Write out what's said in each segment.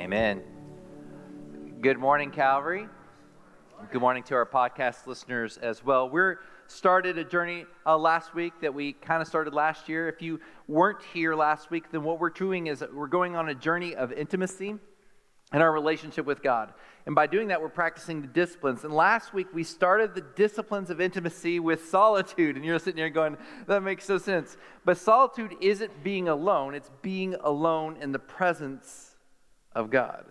Amen. Good morning, Calvary. Good morning to our podcast listeners as well. We're started a journey uh, last week that we kind of started last year. If you weren't here last week, then what we're doing is we're going on a journey of intimacy in our relationship with God. And by doing that, we're practicing the disciplines. And last week, we started the disciplines of intimacy with solitude. And you're sitting here going, that makes no sense. But solitude isn't being alone, it's being alone in the presence of God.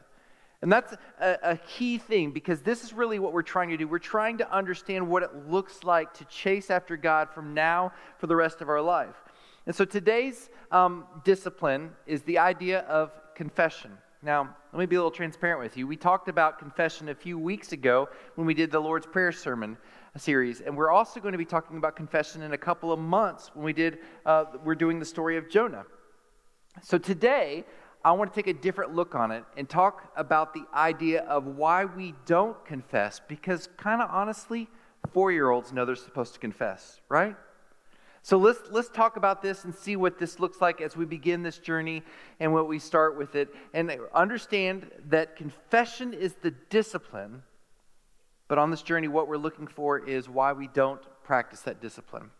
And that's a, a, key thing because this is really what we're trying to do. We're trying to understand what it looks like to chase after God from now for the rest of our life. And so today's um, discipline is the idea of confession. Now, let me be a little transparent with you. We talked about confession a few weeks ago when we did the Lord's Prayer sermon series, and we're also going to be talking about confession in a couple of months when we did. Uh, we're doing the story of Jonah. So today, I want to take a different look on it and talk about the idea of why we don't confess, because kind of honestly, four year olds know they're supposed to confess, right? So let's, let's talk about this and see what this looks like as we begin this journey and what we start with it. And understand that confession is the discipline, but on this journey, what we're looking for is why we don't practice that discipline.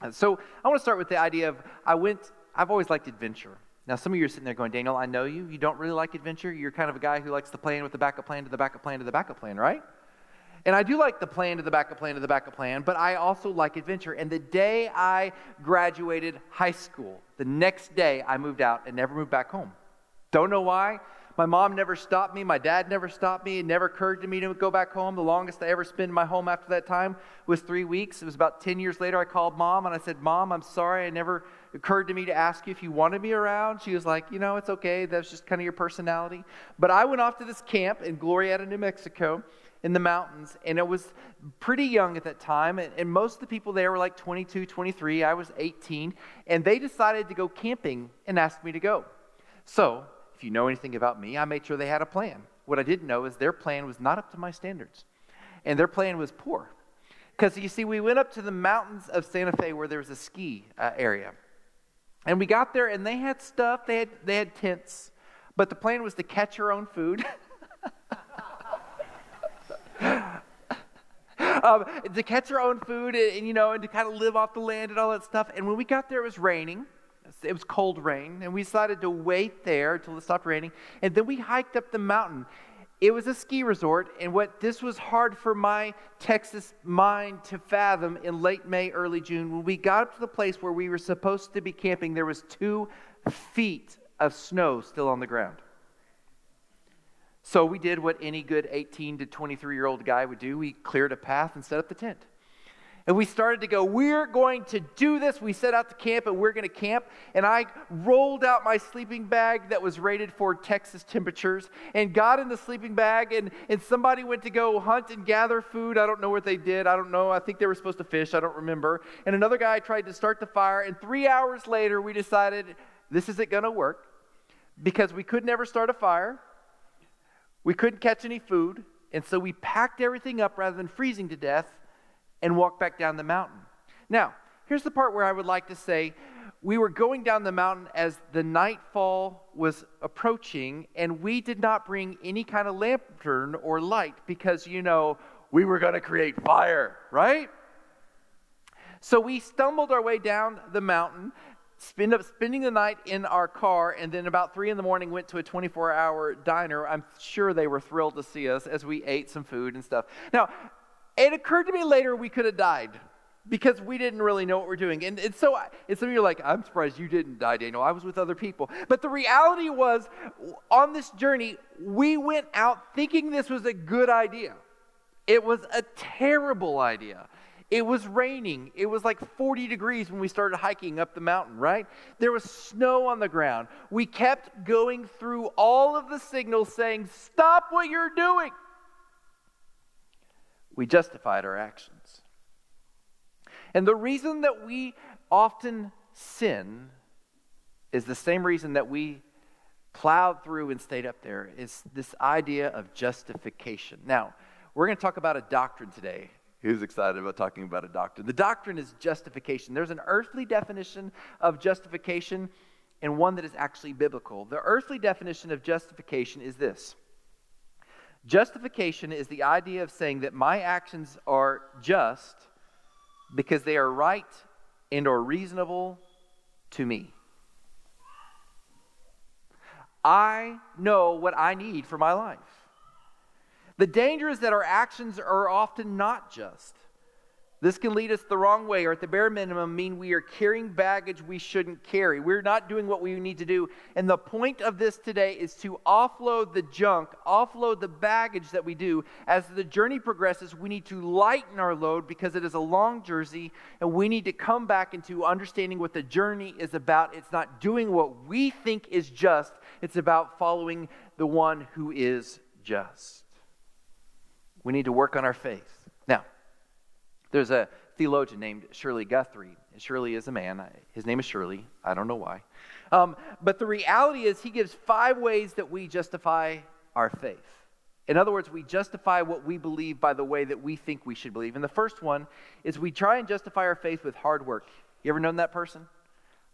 And so I want to start with the idea of I went, I've always liked adventure. Now, some of you are sitting there going, Daniel, I know you. You don't really like adventure. You're kind of a guy who likes to plan with the backup plan to the backup plan to the backup plan, right? And I do like the plan to the backup plan to the backup plan, but I also like adventure. And the day I graduated high school, the next day I moved out and never moved back home. Don't know why. My mom never stopped me. My dad never stopped me. It never occurred to me to go back home. The longest I ever spent in my home after that time was three weeks. It was about 10 years later. I called mom and I said, Mom, I'm sorry. It never occurred to me to ask you if you wanted me around. She was like, You know, it's okay. That's just kind of your personality. But I went off to this camp in Glorieta, New Mexico in the mountains and it was pretty young at that time and, and, most of the people there were like 22 23 i was 18 and they decided to go camping and asked me to go so if you know anything about me i made sure they had a plan what i didn't know is their plan was not up to my standards and their plan was poor because you see we went up to the mountains of santa fe where there was a ski uh, area and we got there and they had stuff they had, they had tents but the plan was to catch your own food um, to catch our own food and, and, you know, and to kind of live off the land and all that stuff. And when we got there, it was raining. It was cold rain, and we decided to wait there until it stopped raining. And then we hiked up the mountain. It was a ski resort, and what this was hard for my Texas mind to fathom in late May, early June. When we got up to the place where we were supposed to be camping, there was two feet of snow still on the ground. So we did what any good 18 to 23 year old guy would do. We cleared a path and set up the tent. And we started to go, we're going to do this. We set out to camp and we're going to camp. And I rolled out my sleeping bag that was rated for Texas temperatures and got in the sleeping bag. And, and somebody went to go hunt and gather food. I don't know what they did. I don't know. I think they were supposed to fish. I don't remember. And another guy tried to start the fire. And three hours later, we decided this isn't going to work because we could never start a fire. We couldn't catch any food, and so we packed everything up rather than freezing to death and walked back down the mountain. Now, here's the part where I would like to say we were going down the mountain as the nightfall was approaching, and we did not bring any kind of lantern or light because, you know, we were going to create fire, right? So we stumbled our way down the mountain, spend up spending the night in our car and then about three in the morning went to a 24 hour diner i'm sure they were thrilled to see us as we ate some food and stuff now it occurred to me later we could have died because we didn't really know what we're doing and, and so and some of you are like i'm surprised you didn't die daniel i was with other people but the reality was on this journey we went out thinking this was a good idea it was a terrible idea it was raining. It was like 40 degrees when we started hiking up the mountain, right? There was snow on the ground. We kept going through all of the signals saying, Stop what you're doing. We justified our actions. And the reason that we often sin is the same reason that we plowed through and stayed up there is this idea of justification. Now, we're going to talk about a doctrine today Who's excited about talking about a doctrine? The doctrine is justification. There's an earthly definition of justification, and one that is actually biblical. The earthly definition of justification is this Justification is the idea of saying that my actions are just because they are right and are reasonable to me. I know what I need for my life. The danger is that our actions are often not just. This can lead us the wrong way, or at the bare minimum, mean we are carrying baggage we shouldn't carry. We're not doing what we need to do. And the point of this today is to offload the junk, offload the baggage that we do. As the journey progresses, we need to lighten our load because it is a long journey, and we need to come back into understanding what the journey is about. It's not doing what we think is just, it's about following the one who is just. We need to work on our faith. There's a theologian named Shirley Guthrie. Shirley is a man. His name is Shirley. I don't know why. Um, but the reality is, he gives five ways that we justify our faith. In other words, we justify what we believe by the way that we think we should believe. And the first one is we try and justify our faith with hard work. You ever known that person?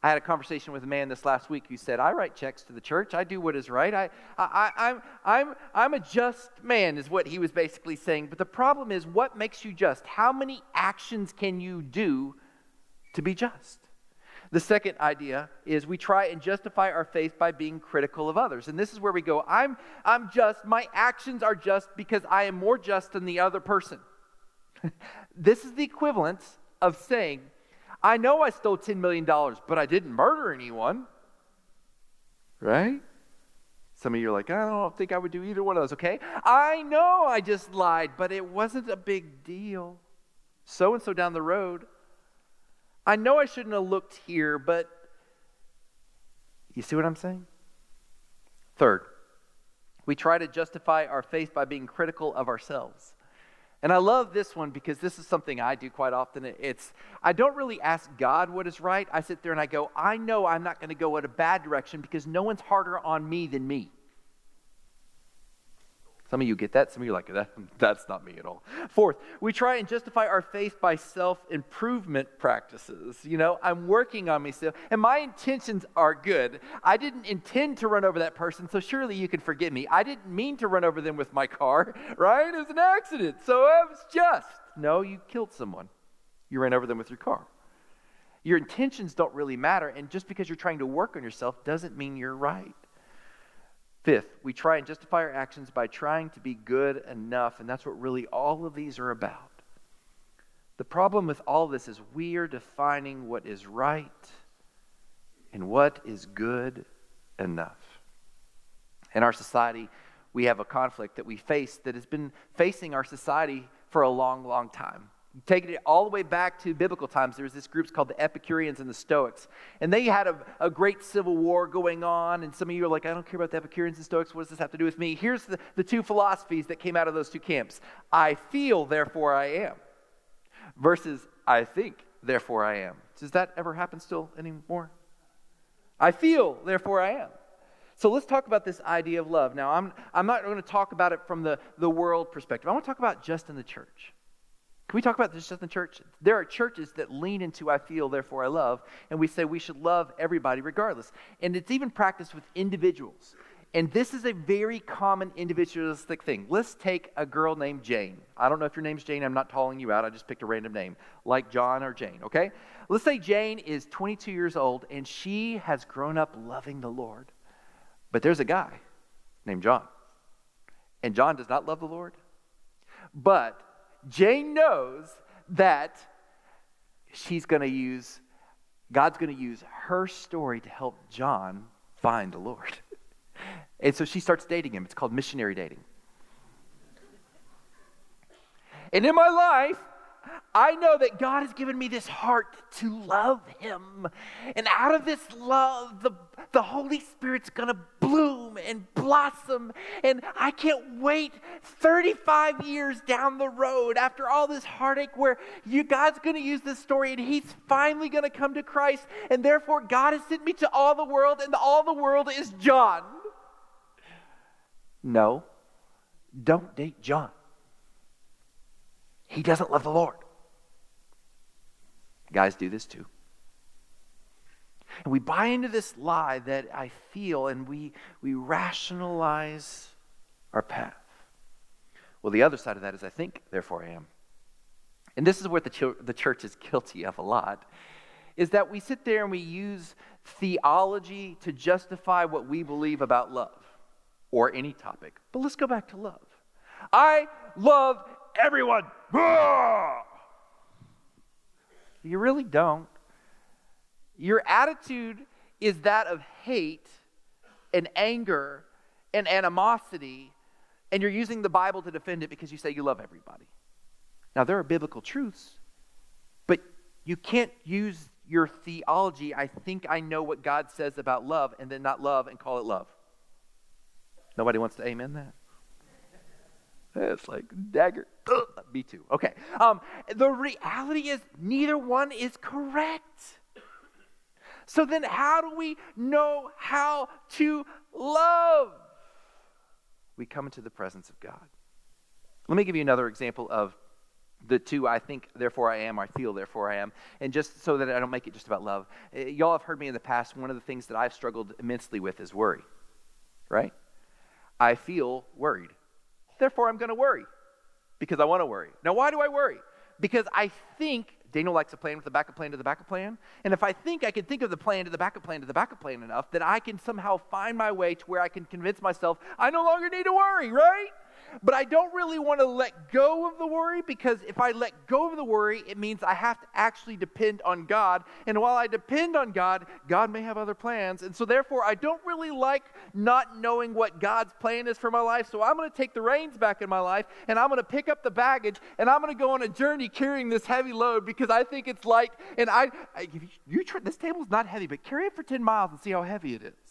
I had a conversation with a man this last week who said, I write checks to the church. I do what is right. I, I, I'm, I'm, I'm a just man, is what he was basically saying. But the problem is, what makes you just? How many actions can you do to be just? The second idea is we try and justify our faith by being critical of others. And this is where we go, I'm, I'm just, my actions are just because I am more just than the other person. this is the equivalent of saying, I know I stole $10 million, but I didn't murder anyone. Right? Some of you are like, I don't think I would do either one of those, okay? I know I just lied, but it wasn't a big deal. So and so down the road. I know I shouldn't have looked here, but you see what I'm saying? Third, we try to justify our faith by being critical of ourselves. And I love this one because this is something I do quite often. It's I don't really ask God what is right. I sit there and I go, I know I'm not going to go in a bad direction because no one's harder on me than me. Some of you get that. Some of you are like, that, that's not me at all. Fourth, we try and justify our faith by self improvement practices. You know, I'm working on myself, and my intentions are good. I didn't intend to run over that person, so surely you can forgive me. I didn't mean to run over them with my car, right? It was an accident, so it was just. No, you killed someone. You ran over them with your car. Your intentions don't really matter, and just because you're trying to work on yourself doesn't mean you're right. Fifth, we try and justify our actions by trying to be good enough, and that's what really all of these are about. The problem with all this is we are defining what is right and what is good enough. In our society, we have a conflict that we face that has been facing our society for a long, long time. Taking it all the way back to biblical times, there was this group called the Epicureans and the Stoics. And they had a, a great civil war going on. And some of you are like, I don't care about the Epicureans and Stoics. What does this have to do with me? Here's the, the two philosophies that came out of those two camps I feel, therefore I am, versus I think, therefore I am. Does that ever happen still anymore? I feel, therefore I am. So let's talk about this idea of love. Now, I'm, I'm not going to talk about it from the, the world perspective. I want to talk about just in the church. Can we talk about this just in church? There are churches that lean into I feel, therefore I love, and we say we should love everybody regardless. And it's even practiced with individuals. And this is a very common individualistic thing. Let's take a girl named Jane. I don't know if your name's Jane. I'm not calling you out. I just picked a random name, like John or Jane, okay? Let's say Jane is 22 years old and she has grown up loving the Lord. But there's a guy named John. And John does not love the Lord. But Jane knows that she's going to use, God's going to use her story to help John find the Lord. And so she starts dating him. It's called missionary dating. And in my life, I know that God has given me this heart to love Him. And out of this love, the, the Holy Spirit's going to bloom and blossom. And I can't wait 35 years down the road after all this heartache where you, God's going to use this story and He's finally going to come to Christ. And therefore, God has sent me to all the world, and all the world is John. No, don't date John. He doesn't love the Lord. Guys do this too. And we buy into this lie that I feel and we, we rationalize our path. Well, the other side of that is I think, therefore I am. And this is what the, ch- the church is guilty of a lot, is that we sit there and we use theology to justify what we believe about love or any topic. But let's go back to love. I love everyone. You really don't. Your attitude is that of hate and anger and animosity, and you're using the Bible to defend it because you say you love everybody. Now, there are biblical truths, but you can't use your theology, I think I know what God says about love, and then not love and call it love. Nobody wants to amen that? It's like dagger. Me too. Okay. Um, the reality is, neither one is correct. So then, how do we know how to love? We come into the presence of God. Let me give you another example of the two I think, therefore I am, I feel, therefore I am. And just so that I don't make it just about love, eh, y'all have heard me in the past, one of the things that I've struggled immensely with is worry, right? I feel worried. Therefore, I'm going to worry because I want to worry. Now, why do I worry? Because I think Daniel likes a plan with the backup plan to the backup plan. And if I think I can think of the plan to the backup plan to the backup plan enough, then I can somehow find my way to where I can convince myself I no longer need to worry, right? But I don't really want to let go of the worry because if I let go of the worry, it means I have to actually depend on God. And while I depend on God, God may have other plans. And so, therefore, I don't really like not knowing what God's plan is for my life. So, I'm going to take the reins back in my life and I'm going to pick up the baggage and I'm going to go on a journey carrying this heavy load because I think it's light. And I, I you, you this table's not heavy, but carry it for 10 miles and see how heavy it is.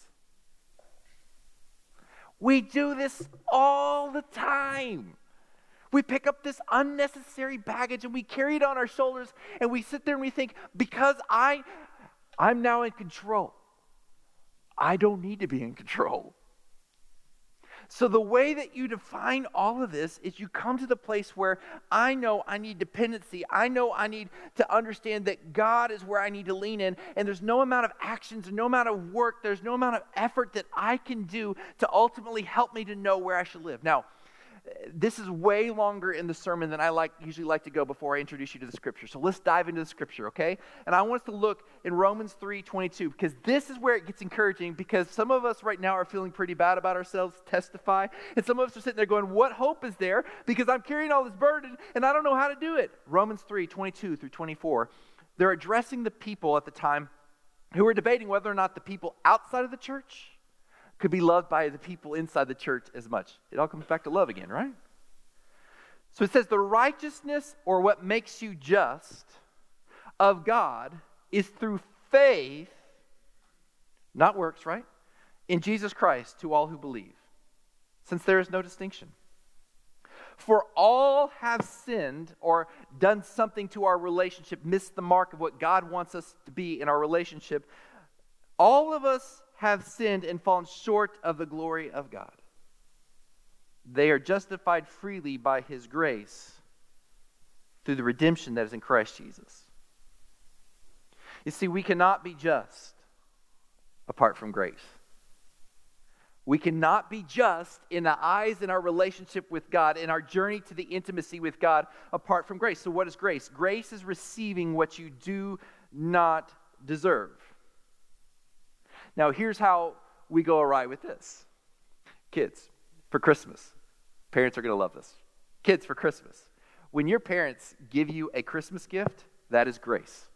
We do this all the time. We pick up this unnecessary baggage and we carry it on our shoulders and we sit there and we think, because I, I'm now in control, I don't need to be in control. So, the way that you define all of this is you come to the place where I know I need dependency. I know I need to understand that God is where I need to lean in. And there's no amount of actions, no amount of work, there's no amount of effort that I can do to ultimately help me to know where I should live. Now, this is way longer in the sermon than I like usually like to go before I introduce you to the scripture. So let's dive into the scripture, okay? And I want us to look in Romans 3 22, because this is where it gets encouraging, because some of us right now are feeling pretty bad about ourselves, testify, and some of us are sitting there going, What hope is there? Because I'm carrying all this burden and I don't know how to do it. Romans 3 22 through 24. They're addressing the people at the time who were debating whether or not the people outside of the church could be loved by the people inside the church as much. It all comes back to love again, right? So it says, the righteousness or what makes you just of God is through faith, not works, right? In Jesus Christ to all who believe, since there is no distinction. For all have sinned or done something to our relationship, missed the mark of what God wants us to be in our relationship. All of us have sinned and fallen short of the glory of God. They are justified freely by his grace through the redemption that is in Christ Jesus. You see, we cannot be just apart from grace. We cannot be just in the eyes in our relationship with God, in our journey to the intimacy with God, apart from grace. So, what is grace? Grace is receiving what you do not deserve. Now, here's how we go awry with this kids, for Christmas. Parents are going to love this. Kids, for Christmas. When your parents give you a Christmas gift, that is grace.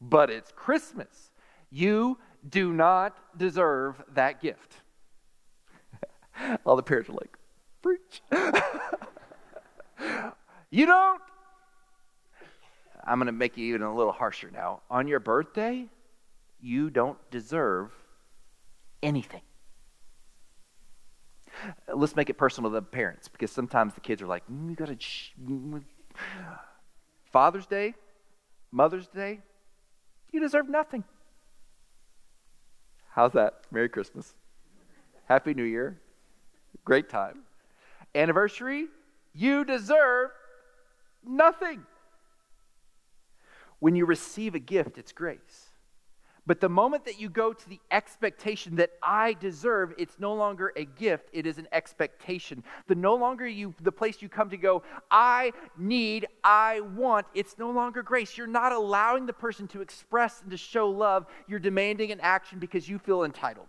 But it's Christmas. You do not deserve that gift. All the parents are like, preach. you don't. I'm going to make you even a little harsher now. On your birthday, you don't deserve anything. Let's make it personal to the parents because sometimes the kids are like, mm, "You got to." Mm, Father's Day, Mother's Day, you deserve nothing. How's that? Merry Christmas. Happy New Year. Great time. Anniversary, you deserve nothing. When you receive a gift, it's grace. But the moment that you go to the expectation that I deserve, it's no longer a gift, it is an expectation. The no longer you the place you come to go, I need, I want, it's no longer grace. You're not allowing the person to express and to show love. You're demanding an action because you feel entitled.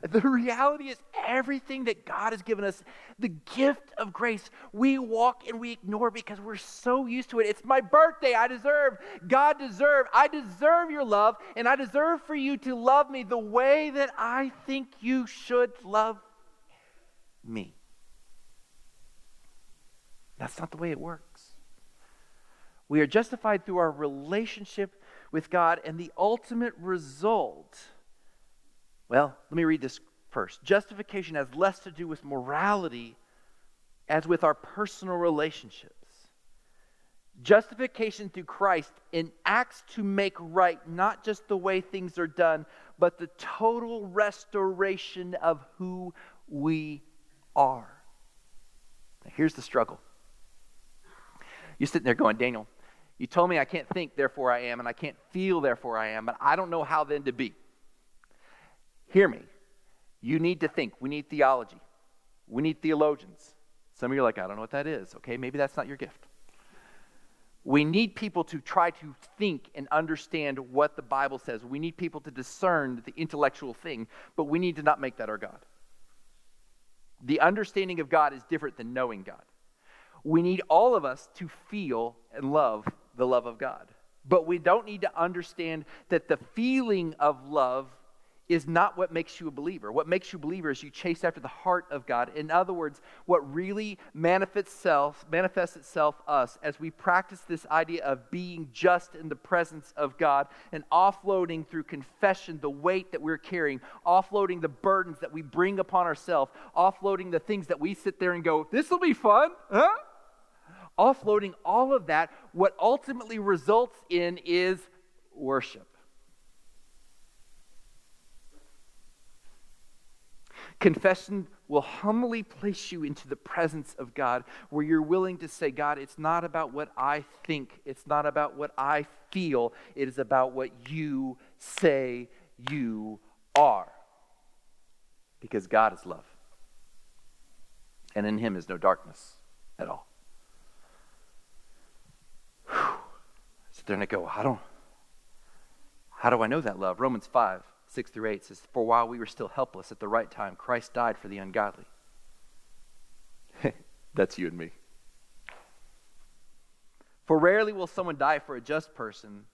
The reality is, everything that God has given us, the gift of grace, we walk and we ignore because we're so used to it. It's my birthday. I deserve. God deserve. I deserve your love, and I deserve for you to love me the way that I think you should love me. That's not the way it works. We are justified through our relationship with God, and the ultimate result well, let me read this first. Justification has less to do with morality as with our personal relationships. Justification through Christ enacts to make right not just the way things are done, but the total restoration of who we are. Now, here's the struggle. You're sitting there going, Daniel, you told me I can't think, therefore I am, and I can't feel, therefore I am, but I don't know how then to be. Hear me. You need to think. We need theology. We need theologians. Some of you are like, I don't know what that is. Okay, maybe that's not your gift. We need people to try to think and understand what the Bible says. We need people to discern the intellectual thing, but we need to not make that our God. The understanding of God is different than knowing God. We need all of us to feel and love the love of God. But we don't need to understand that the feeling of love is not what makes you a believer. What makes you a believer is you chase after the heart of God. In other words, what really manifests itself, manifests itself us as we practice this idea of being just in the presence of God and offloading through confession the weight that we're carrying, offloading the burdens that we bring upon ourselves, offloading the things that we sit there and go, "This will be fun." Huh? Offloading all of that, what ultimately results in is worship. Confession will humbly place you into the presence of God where you're willing to say, God, it's not about what I think, it's not about what I feel, it is about what you say you are. Because God is love. And in Him is no darkness at all. Whew. Sit there and I go, I don't, how do I know that love? Romans 5. 6 through 8 says, For while we were still helpless at the right time, Christ died for the ungodly. That's you and me. For rarely will someone die for a just person,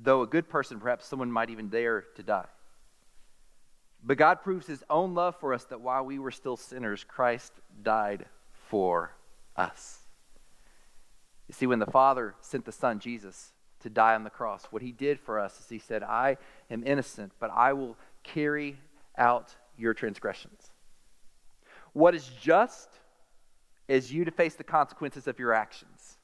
though a good person, perhaps someone might even dare to die. But God proves his own love for us that while we were still sinners, Christ died for us. You see, when the Father sent the Son, Jesus, to die on the cross. What he did for us is he said, I am innocent, but I will carry out your transgressions. What is just is you to face the consequences of your actions.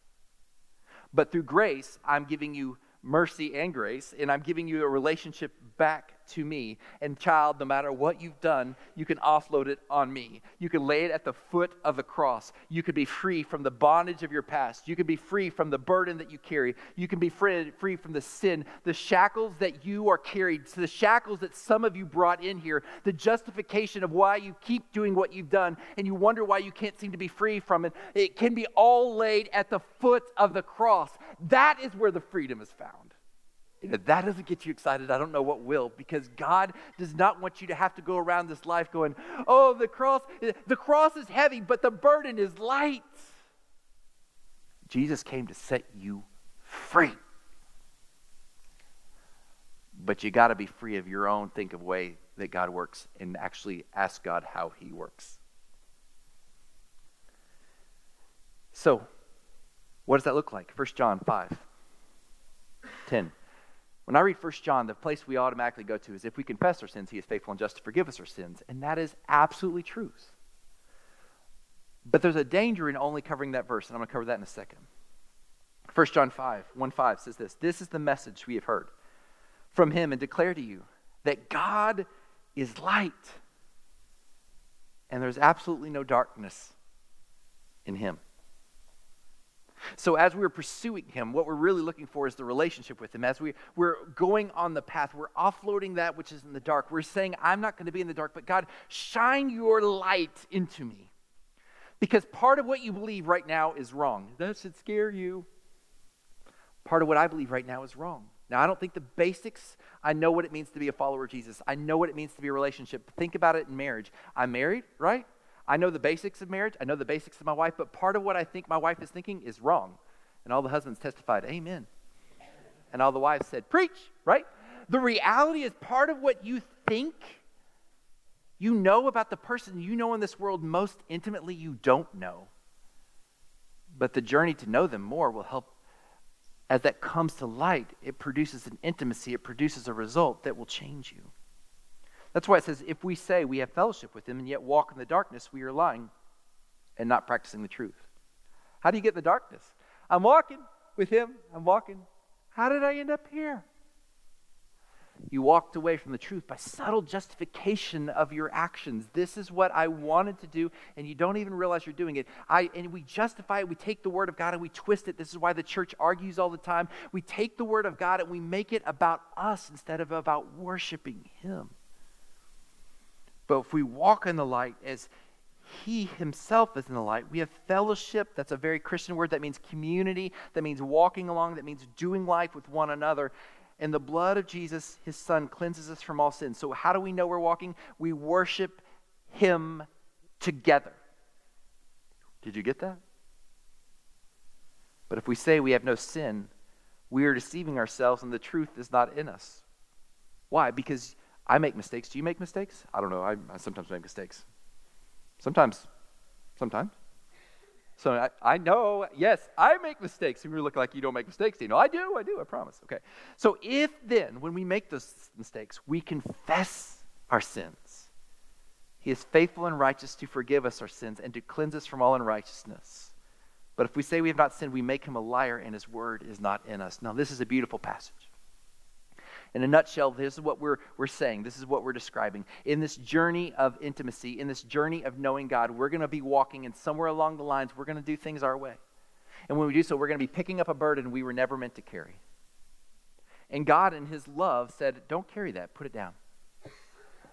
But through grace, I'm giving you mercy and grace, and I'm giving you a relationship back to me. And, child, no matter what you've done, you can offload it on me. You can lay it at the foot of the cross. You can be free from the bondage of your past. You can be free from the burden that you carry. You can be free, free from the sin, the shackles that you are carried, the shackles that some of you brought in here, the justification of why you keep doing what you've done, and you wonder why you can't seem to be free from it. It can be all laid at the foot of the cross. That is where the freedom is found. If that doesn't get you excited, I don't know what will, because God does not want you to have to go around this life going, oh, the cross, the cross is heavy, but the burden is light. Jesus came to set you free. But you got to be free of your own think of way that God works and actually ask God how he works. So, what does that look like? 1 John 5 10. When I read 1 John, the place we automatically go to is if we confess our sins, he is faithful and just to forgive us our sins. And that is absolutely true. But there's a danger in only covering that verse, and I'm going to cover that in a second. 1 John 5, 1 5 says this This is the message we have heard from him and declare to you that God is light, and there's absolutely no darkness in him. So, as we're pursuing Him, what we're really looking for is the relationship with Him. As we, we're going on the path, we're offloading that which is in the dark. We're saying, I'm not going to be in the dark, but God, shine your light into me. Because part of what you believe right now is wrong. That should scare you. Part of what I believe right now is wrong. Now, I don't think the basics, I know what it means to be a follower of Jesus. I know what it means to be a relationship. Think about it in marriage. I'm married, right? I know the basics of marriage. I know the basics of my wife, but part of what I think my wife is thinking is wrong. And all the husbands testified, Amen. And all the wives said, Preach, right? The reality is part of what you think you know about the person you know in this world most intimately, you don't know. But the journey to know them more will help as that comes to light, it produces an intimacy, it produces a result that will change you. That's why it says, if we say we have fellowship with him and yet walk in the darkness, we are lying and not practicing the truth. How do you get the darkness? I'm walking with him, I'm walking. How did I end up here? You walked away from the truth by subtle justification of your actions. This is what I wanted to do, and you don't even realize you're doing it. I, and we justify it. We take the Word of God and we twist it. This is why the church argues all the time. We take the Word of God and we make it about us instead of about worshiping Him. But if we walk in the light as he himself is in the light. We have fellowship. That's a very Christian word. That means community. That means walking along. That means doing life with one another. And the blood of Jesus, his son, cleanses us from all sin. So, how do we know we're walking? We worship him together. Did you get that? But if we say we have no sin, we are deceiving ourselves and the truth is not in us. Why? Because I make mistakes. Do you make mistakes? I don't know. I, I sometimes make mistakes. Sometimes. Sometimes. So I, I know, yes, I make mistakes. You look like you don't make mistakes. You know, I do, I do, I promise. Okay. So if then, when we make those mistakes, we confess our sins, He is faithful and righteous to forgive us our sins and to cleanse us from all unrighteousness. But if we say we have not sinned, we make Him a liar and His word is not in us. Now, this is a beautiful passage. In a nutshell, this is what we're, we're saying. This is what we're describing. In this journey of intimacy, in this journey of knowing God, we're going to be walking, and somewhere along the lines, we're going to do things our way. And when we do so, we're going to be picking up a burden we were never meant to carry. And God, in His love, said, Don't carry that, put it down.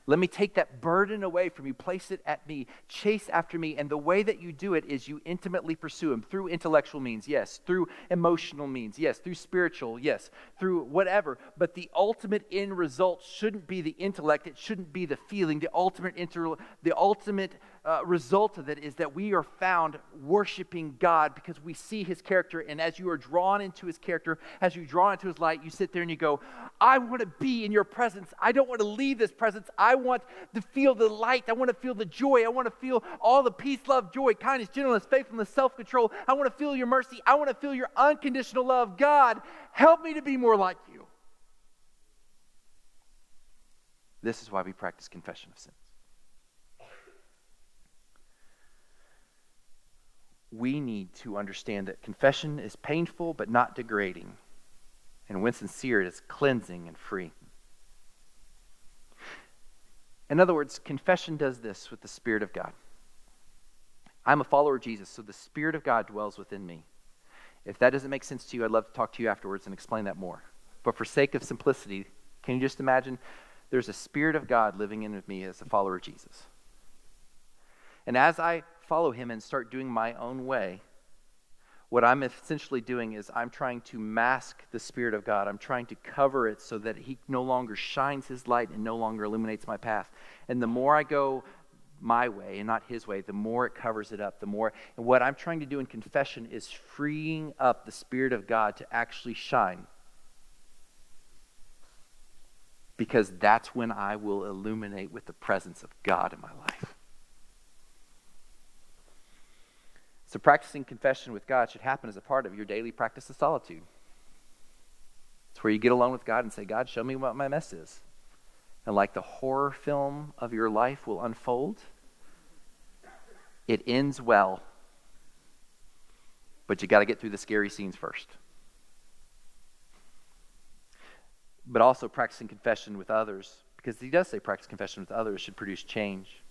Let me take that burden away from you, place it at me, chase after me. And the way that you do it is you intimately pursue Him through intellectual means, yes, through emotional means, yes, through spiritual, yes, through whatever. But the ultimate end result shouldn't be the intellect, it shouldn't be the feeling. The ultimate, inter- the ultimate uh, result of it is that we are found worshiping God because we see his character. And as you are drawn into his character, as you draw into his light, you sit there and you go, I want to be in your presence. I don't want to leave this presence. I want to feel the light. I want to feel the joy. I want to feel all the peace, love, joy, kindness, gentleness, faithfulness, self control. I want to feel your mercy. I want to feel your unconditional love. God, help me to be more like you. This is why we practice confession of sins. We need to understand that confession is painful but not degrading. And when sincere, it is cleansing and free. In other words, confession does this with the Spirit of God. I'm a follower of Jesus, so the Spirit of God dwells within me. If that doesn't make sense to you, I'd love to talk to you afterwards and explain that more. But for sake of simplicity, can you just imagine there's a Spirit of God living in me as a follower of Jesus? And as I follow him and start doing my own way, what I'm essentially doing is I'm trying to mask the Spirit of God. I'm trying to cover it so that He no longer shines His light and no longer illuminates my path. And the more I go my way and not His way, the more it covers it up. The more, and what I'm trying to do in confession is freeing up the Spirit of God to actually shine. Because that's when I will illuminate with the presence of God in my life. So, practicing confession with God should happen as a part of your daily practice of solitude. It's where you get alone with God and say, God, show me what my mess is. And like the horror film of your life will unfold, it ends well. But you got to get through the scary scenes first. But also practicing confession with others, because he does say practice confession with others should produce change.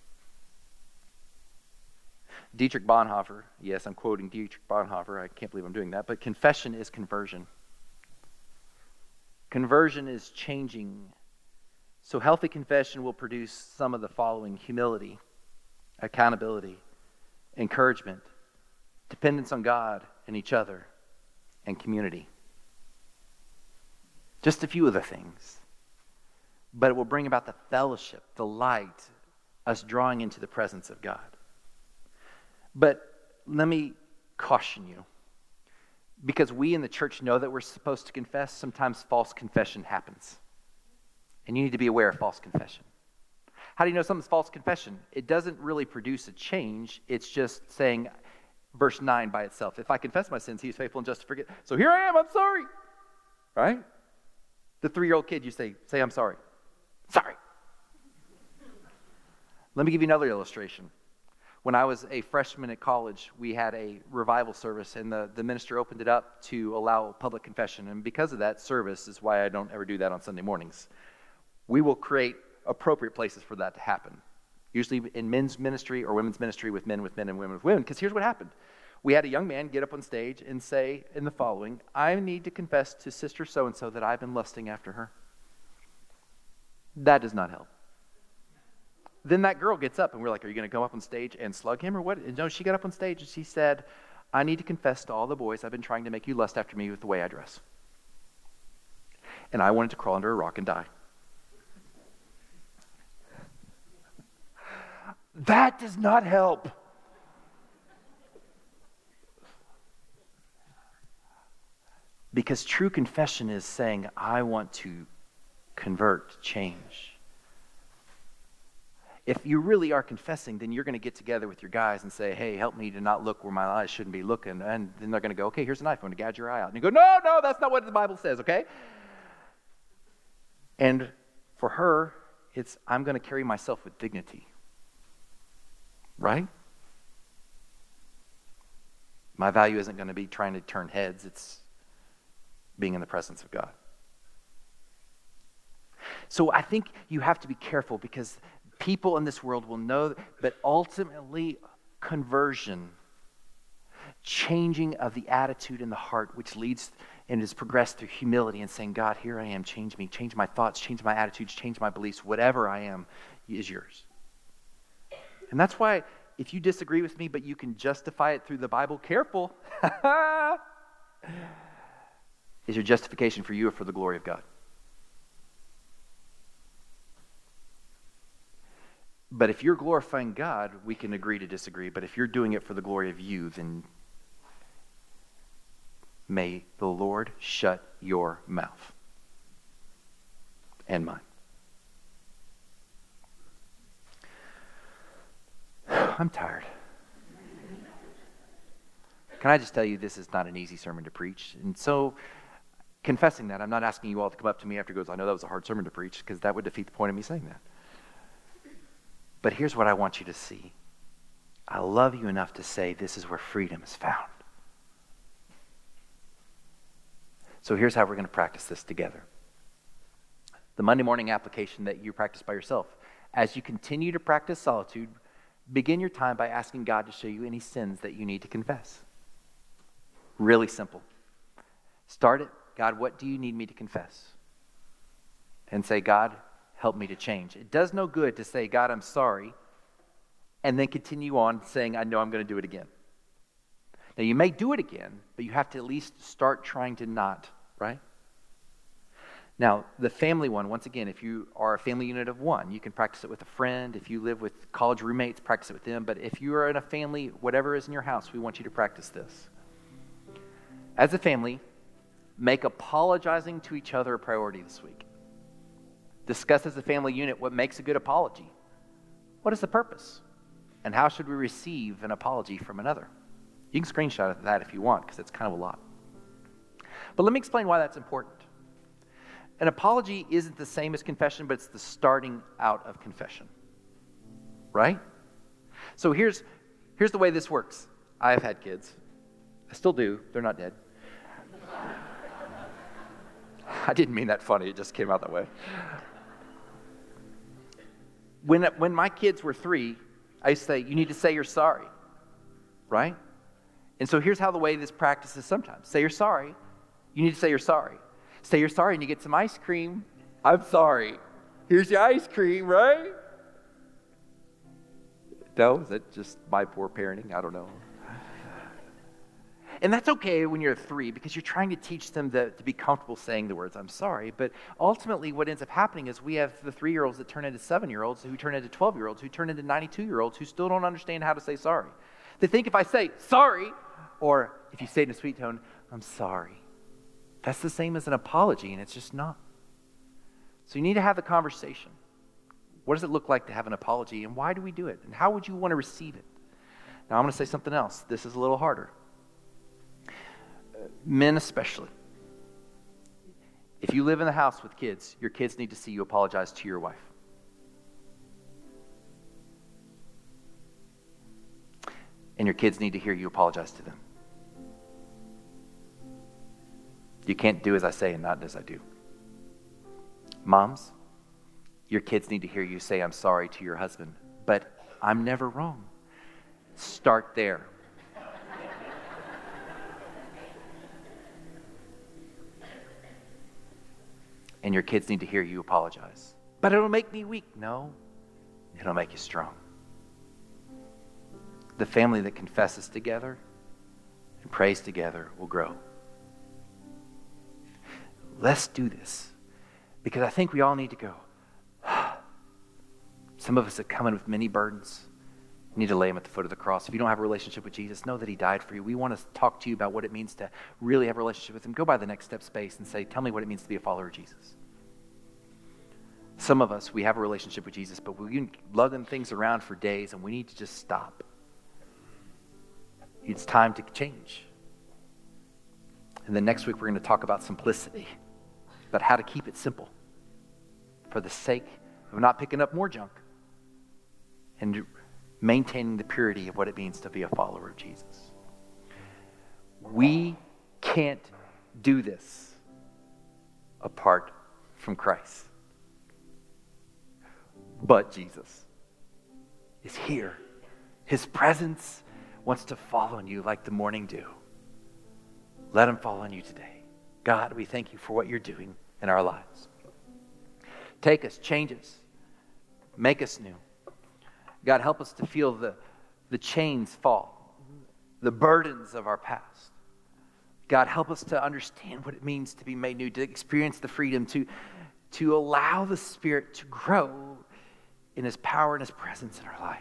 Dietrich Bonhoeffer, yes, I'm quoting Dietrich Bonhoeffer. I can't believe I'm doing that, but confession is conversion. Conversion is changing. So, healthy confession will produce some of the following humility, accountability, encouragement, dependence on God and each other, and community. Just a few of the things. But it will bring about the fellowship, the light, us drawing into the presence of God. But let me caution you. Because we in the church know that we're supposed to confess, sometimes false confession happens. And you need to be aware of false confession. How do you know something's false confession? It doesn't really produce a change. It's just saying, verse 9 by itself, if I confess my sins, he's faithful and just to forget. So here I am, I'm sorry. Right? The three year old kid, you say, say, I'm sorry. Sorry. Let me give you another illustration. When I was a freshman at college, we had a revival service, and the, the minister opened it up to allow public confession. And because of that service, is why I don't ever do that on Sunday mornings. We will create appropriate places for that to happen, usually in men's ministry or women's ministry with men with men and women with women. Because here's what happened we had a young man get up on stage and say in the following I need to confess to sister so and so that I've been lusting after her. That does not help. Then that girl gets up, and we're like, Are you going to go up on stage and slug him or what? And no, she got up on stage and she said, I need to confess to all the boys I've been trying to make you lust after me with the way I dress. And I wanted to crawl under a rock and die. That does not help. Because true confession is saying, I want to convert, change if you really are confessing, then you're going to get together with your guys and say, hey, help me to not look where my eyes shouldn't be looking. And then they're going to go, okay, here's a knife. I'm going to gouge your eye out. And you go, no, no, that's not what the Bible says, okay? And for her, it's, I'm going to carry myself with dignity. Right? My value isn't going to be trying to turn heads, it's being in the presence of God. So I think you have to be careful because people in this world will know, but ultimately, conversion, changing of the attitude in the heart, which leads and is progressed through humility and saying, God, here I am, change me, change my thoughts, change my attitudes, change my beliefs, whatever I am is yours. And that's why if you disagree with me, but you can justify it through the Bible, careful. is your justification for you or for the glory of God? But if you're glorifying God, we can agree to disagree. But if you're doing it for the glory of you, then may the Lord shut your mouth and mine. I'm tired. Can I just tell you, this is not an easy sermon to preach. And so, confessing that, I'm not asking you all to come up to me after goes, I know that was a hard sermon to preach, because that would defeat the point of me saying that. But here's what I want you to see I love you enough to say this is where freedom is found. So here's how we're going to practice this together. The Monday morning application that you practice by yourself. As you continue to practice solitude, begin your time by asking God to show you any sins that you need to confess. Really simple. Start it. God, what do you need me to confess? And say, God, help me to change. It does no good to say, God, I'm sorry, and then continue on saying, I know I'm going to do it again. Now, you may do it again, but you have to at least start trying to not, right? Now, the family one, once again, if you are a family unit of one, you can practice it with a friend. If you live with college roommates, practice it with them. But if you are in a family, whatever is in your house, we want you to practice this. As a family, make apologizing to each other a priority this week discuss as a family unit what makes a good apology. What is the purpose? And how should we receive an apology from another? You can screenshot that if you want, because it's kind of a lot. But let me explain why that's important. An apology isn't the same as confession, but it's the starting out of confession. Right? So here's, here's the way this works. I have had kids. I still do. They're not dead. I didn't mean that funny, it just came out that way when, when my kids were three, I used to say, You need to say you're sorry. right? And so here's how the way this practice is sometimes say you're sorry. You need to say you're sorry. Say you're sorry and you get some ice cream. I'm sorry. Here's your ice cream, right? No, is that just my poor parenting? I don't know. And that's okay when you're three because you're trying to teach them the, to be comfortable saying the words, I'm sorry. But ultimately, what ends up happening is we have the three year olds that turn into seven year olds, who turn into 12 year olds, who turn into 92 year olds, who still don't understand how to say sorry. They think if I say sorry, or if you say it in a sweet tone, I'm sorry, that's the same as an apology, and it's just not. So you need to have the conversation. What does it look like to have an apology, and why do we do it? And how would you want to receive it? Now, I'm going to say something else. This is a little harder men especially. If you live in the house with kids, your kids need to see you apologize to your wife. And your kids need to hear you apologize to them. You can't do as I say and not as I do. Moms, your kids need to hear you say, I'm sorry to your husband, but I'm never wrong. Start there. And your kids need to hear you apologize. But it'll make me weak. No, it'll make you strong. The family that confesses together and prays together will grow. Let's do this because I think we all need to go. Some of us are coming with many burdens. You need to lay him at the foot of the cross. If you don't have a relationship with Jesus, know that He died for you. We want to talk to you about what it means to really have a relationship with Him. Go by the next step space and say, Tell me what it means to be a follower of Jesus. Some of us, we have a relationship with Jesus, but we can lug them things around for days and we need to just stop. It's time to change. And then next week, we're going to talk about simplicity, about how to keep it simple for the sake of not picking up more junk and maintaining the purity of what it means to be a follower of Jesus. We can't do this apart from Christ. But Jesus is here. His presence wants to fall on you like the morning dew. Let him fall on you today. God, we thank you for what you're doing in our lives. Take us, change us, make us new. God, help us to feel the, the chains fall, the burdens of our past. God, help us to understand what it means to be made new, to experience the freedom, to, to allow the Spirit to grow in His power and His presence in our life.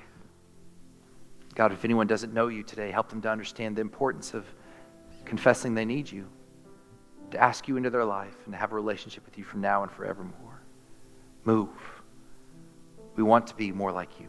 God, if anyone doesn't know you today, help them to understand the importance of confessing they need you, to ask you into their life, and to have a relationship with you from now and forevermore. Move. We want to be more like you.